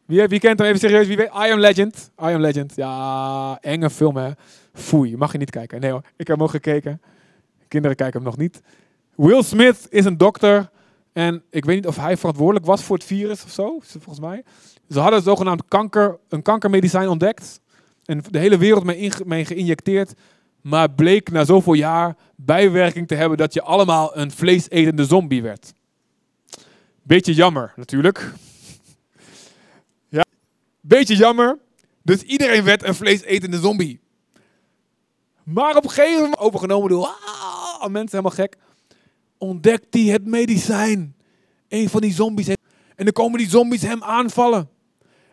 Wie, wie kent hem even serieus? Wie weet? I Am Legend. I Am Legend. Ja, enge film hè. Foei, mag je niet kijken. Nee hoor, ik heb hem ook gekeken. Kinderen kijken hem nog niet. Will Smith is een dokter. En ik weet niet of hij verantwoordelijk was voor het virus of zo, volgens mij. Ze hadden zogenaamd kanker, een kankermedicijn ontdekt. En de hele wereld mee, geïnjecteerd. Maar bleek na zoveel jaar bijwerking te hebben dat je allemaal een vleesetende zombie werd. Beetje jammer natuurlijk. Beetje jammer. Dus iedereen werd een vleesetende zombie. Maar op een gegeven moment overgenomen door ah, mensen helemaal gek. Ontdekt hij het medicijn. Een van die zombies. En dan komen die zombies hem aanvallen.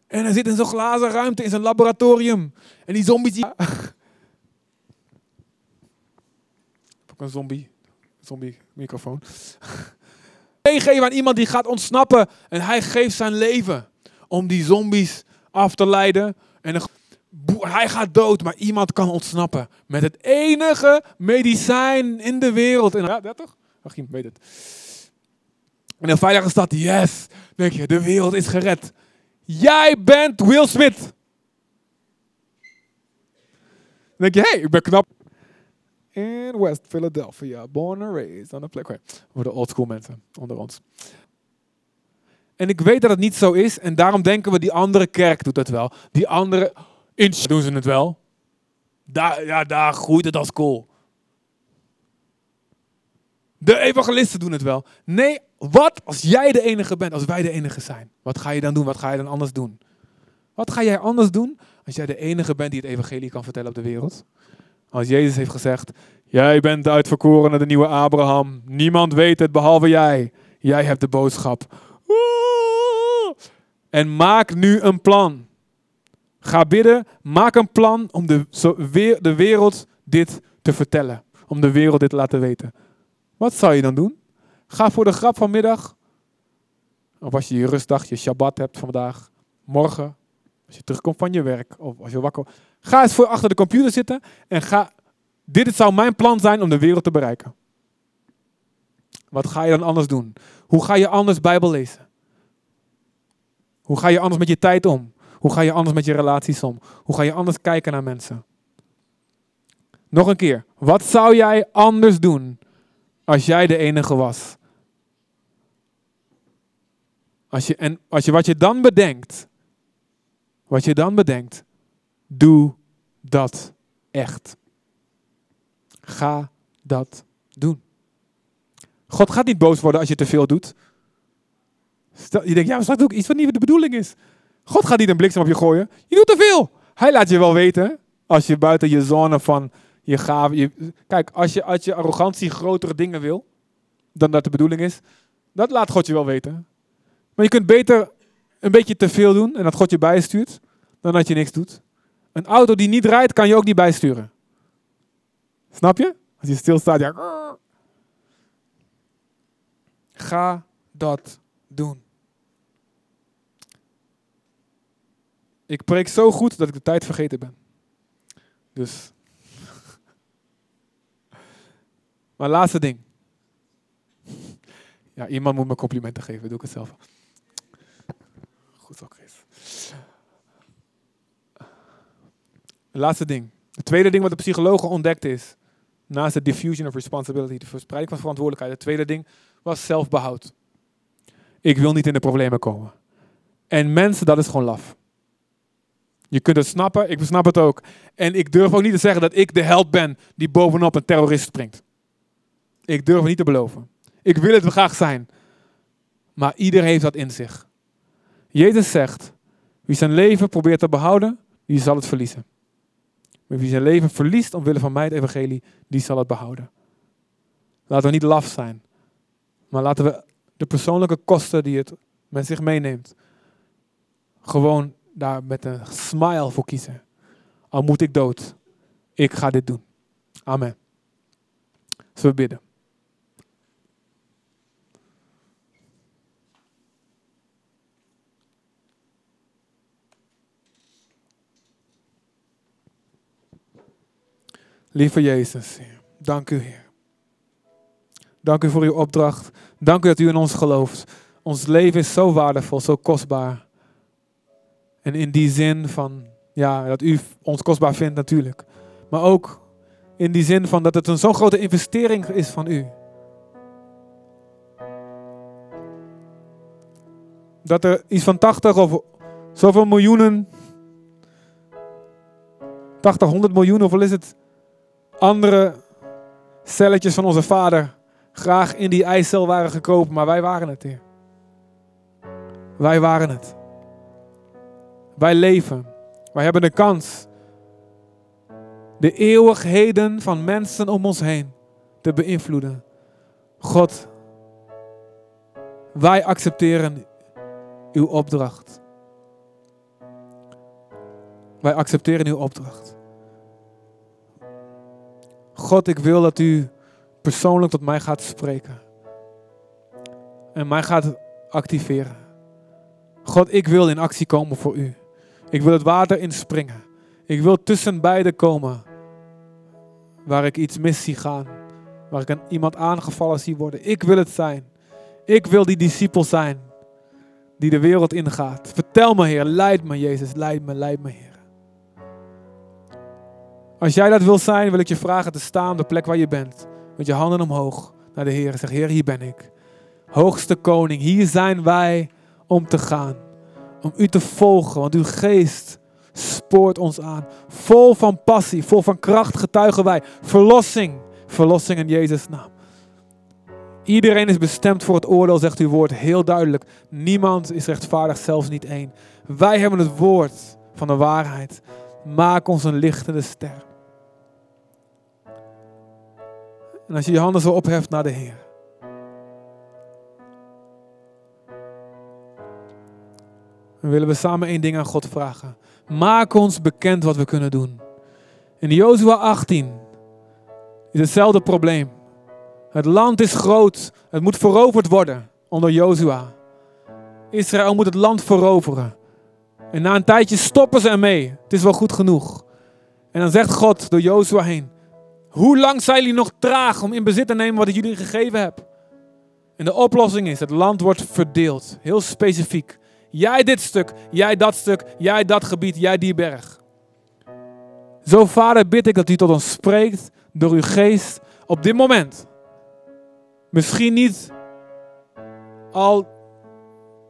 En hij zit in zo'n glazen ruimte, in zijn laboratorium. En die zombies... Die... Een zombie. Zombie microfoon. Meegeven aan iemand die gaat ontsnappen. En hij geeft zijn leven om die zombies af te leiden. En hij gaat dood, maar iemand kan ontsnappen. Met het enige medicijn in de wereld. En, ja, dat toch? Achim weet het. In een veilige stad, yes. Denk je, de wereld is gered. Jij bent Will Smith. Denk je, hey, ik ben knap. In West Philadelphia, born and raised on a plek. Voor de oldschool mensen onder ons. En ik weet dat het niet zo is. En daarom denken we, die andere kerk doet het wel. Die andere, in doen ze het wel. Daar, ja, daar groeit het als kool. De evangelisten doen het wel. Nee, wat als jij de enige bent, als wij de enige zijn? Wat ga je dan doen? Wat ga je dan anders doen? Wat ga jij anders doen als jij de enige bent die het evangelie kan vertellen op de wereld? Als Jezus heeft gezegd, jij bent de uitverkorene, de nieuwe Abraham. Niemand weet het behalve jij. Jij hebt de boodschap. En maak nu een plan. Ga bidden, maak een plan om de, de wereld dit te vertellen. Om de wereld dit te laten weten. Wat zou je dan doen? Ga voor de grap vanmiddag. Of als je je rustdag, je Shabbat hebt vandaag. Morgen, als je terugkomt van je werk. Of als je wakker Ga eens voor achter de computer zitten en ga. Dit zou mijn plan zijn om de wereld te bereiken. Wat ga je dan anders doen? Hoe ga je anders Bijbel lezen? Hoe ga je anders met je tijd om? Hoe ga je anders met je relaties om? Hoe ga je anders kijken naar mensen? Nog een keer. Wat zou jij anders doen als jij de enige was? Als je, en als je, wat je dan bedenkt, wat je dan bedenkt, doe dat echt. Ga dat doen. God gaat niet boos worden als je te veel doet. Stel, je denkt, ja, straks doe ik iets wat niet de bedoeling is. God gaat niet een bliksem op je gooien. Je doet te veel. Hij laat je wel weten als je buiten je zone van je gave. Je, kijk, als je uit je arrogantie grotere dingen wil dan dat de bedoeling is, dat laat God je wel weten. Maar je kunt beter een beetje te veel doen en dat God je bijstuurt, dan dat je niks doet. Een auto die niet rijdt, kan je ook niet bijsturen. Snap je? Als je stilstaat, ja. Ga dat doen. Ik preek zo goed dat ik de tijd vergeten ben. Dus. Maar laatste ding. Ja, iemand moet me complimenten geven, doe ik het zelf. Goed zo, Chris. Laatste ding. Het tweede ding wat de psychologen ontdekt is, naast de diffusion of responsibility, de verspreiding van verantwoordelijkheid, het tweede ding was zelfbehoud. Ik wil niet in de problemen komen. En mensen, dat is gewoon laf. Je kunt het snappen, ik snap het ook. En ik durf ook niet te zeggen dat ik de held ben die bovenop een terrorist springt. Ik durf het niet te beloven. Ik wil het graag zijn. Maar ieder heeft dat in zich. Jezus zegt, wie zijn leven probeert te behouden, die zal het verliezen. Maar wie zijn leven verliest omwille van mij het evangelie, die zal het behouden. Laten we niet laf zijn. Maar laten we de persoonlijke kosten die het met zich meeneemt, gewoon daar met een smile voor kiezen. Al moet ik dood, ik ga dit doen. Amen. Zullen we bidden? Lieve Jezus, dank u, Heer. Dank u voor uw opdracht. Dank u dat u in ons gelooft. Ons leven is zo waardevol, zo kostbaar. En in die zin van, ja, dat u ons kostbaar vindt natuurlijk. Maar ook in die zin van dat het een zo'n grote investering is van u. Dat er iets van 80 of zoveel miljoenen, 80, 100 miljoen, hoeveel is het? Andere celletjes van onze vader graag in die eicel waren gekropen, maar wij waren het, Heer. Wij waren het. Wij leven. Wij hebben de kans de eeuwigheden van mensen om ons heen te beïnvloeden. God, wij accepteren uw opdracht. Wij accepteren uw opdracht. God, ik wil dat u persoonlijk tot mij gaat spreken. En mij gaat activeren. God, ik wil in actie komen voor u. Ik wil het water inspringen. Ik wil tussen beiden komen. Waar ik iets mis zie gaan. Waar ik een, iemand aangevallen zie worden. Ik wil het zijn. Ik wil die discipel zijn. Die de wereld ingaat. Vertel me, Heer. Leid me, Jezus. Leid me, leid me, Heer. Als jij dat wil zijn, wil ik je vragen te staan op de plek waar je bent. Met je handen omhoog naar de Heer. Zeg, Heer, hier ben ik. Hoogste koning, hier zijn wij om te gaan. Om u te volgen, want uw geest spoort ons aan. Vol van passie, vol van kracht getuigen wij. Verlossing, verlossing in Jezus' naam. Iedereen is bestemd voor het oordeel, zegt uw woord heel duidelijk. Niemand is rechtvaardig, zelfs niet één. Wij hebben het woord van de waarheid. Maak ons een lichtende ster. En als je je handen zo opheft naar de Heer. Dan willen we samen één ding aan God vragen. Maak ons bekend wat we kunnen doen. In Jozua 18 is hetzelfde probleem. Het land is groot. Het moet veroverd worden onder Jozua. Israël moet het land veroveren. En na een tijdje stoppen ze ermee. Het is wel goed genoeg. En dan zegt God door Jozua heen. Hoe lang zijn jullie nog traag om in bezit te nemen wat ik jullie gegeven heb? En de oplossing is, het land wordt verdeeld. Heel specifiek. Jij dit stuk, jij dat stuk, jij dat gebied, jij die berg. Zo vader bid ik dat u tot ons spreekt door uw geest op dit moment. Misschien niet al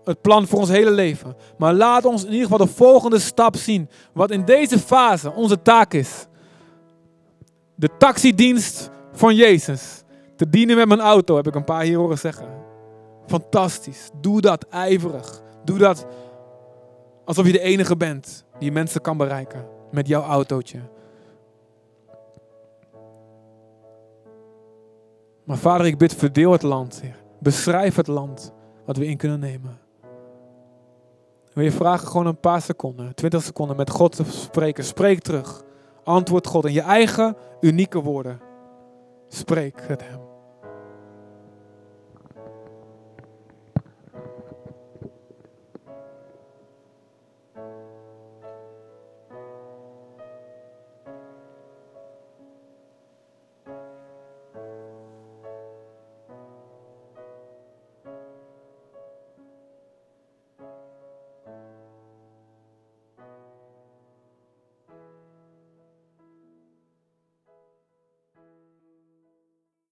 het plan voor ons hele leven. Maar laat ons in ieder geval de volgende stap zien. Wat in deze fase onze taak is. De taxidienst van Jezus. Te dienen met mijn auto, heb ik een paar hier horen zeggen. Fantastisch. Doe dat ijverig. Doe dat alsof je de enige bent die mensen kan bereiken met jouw autootje. Maar vader, ik bid, verdeel het land, Heer. Beschrijf het land wat we in kunnen nemen. Wil je vragen gewoon een paar seconden, twintig seconden met God te spreken. Spreek terug. Antwoord God in je eigen unieke woorden. Spreek het hem.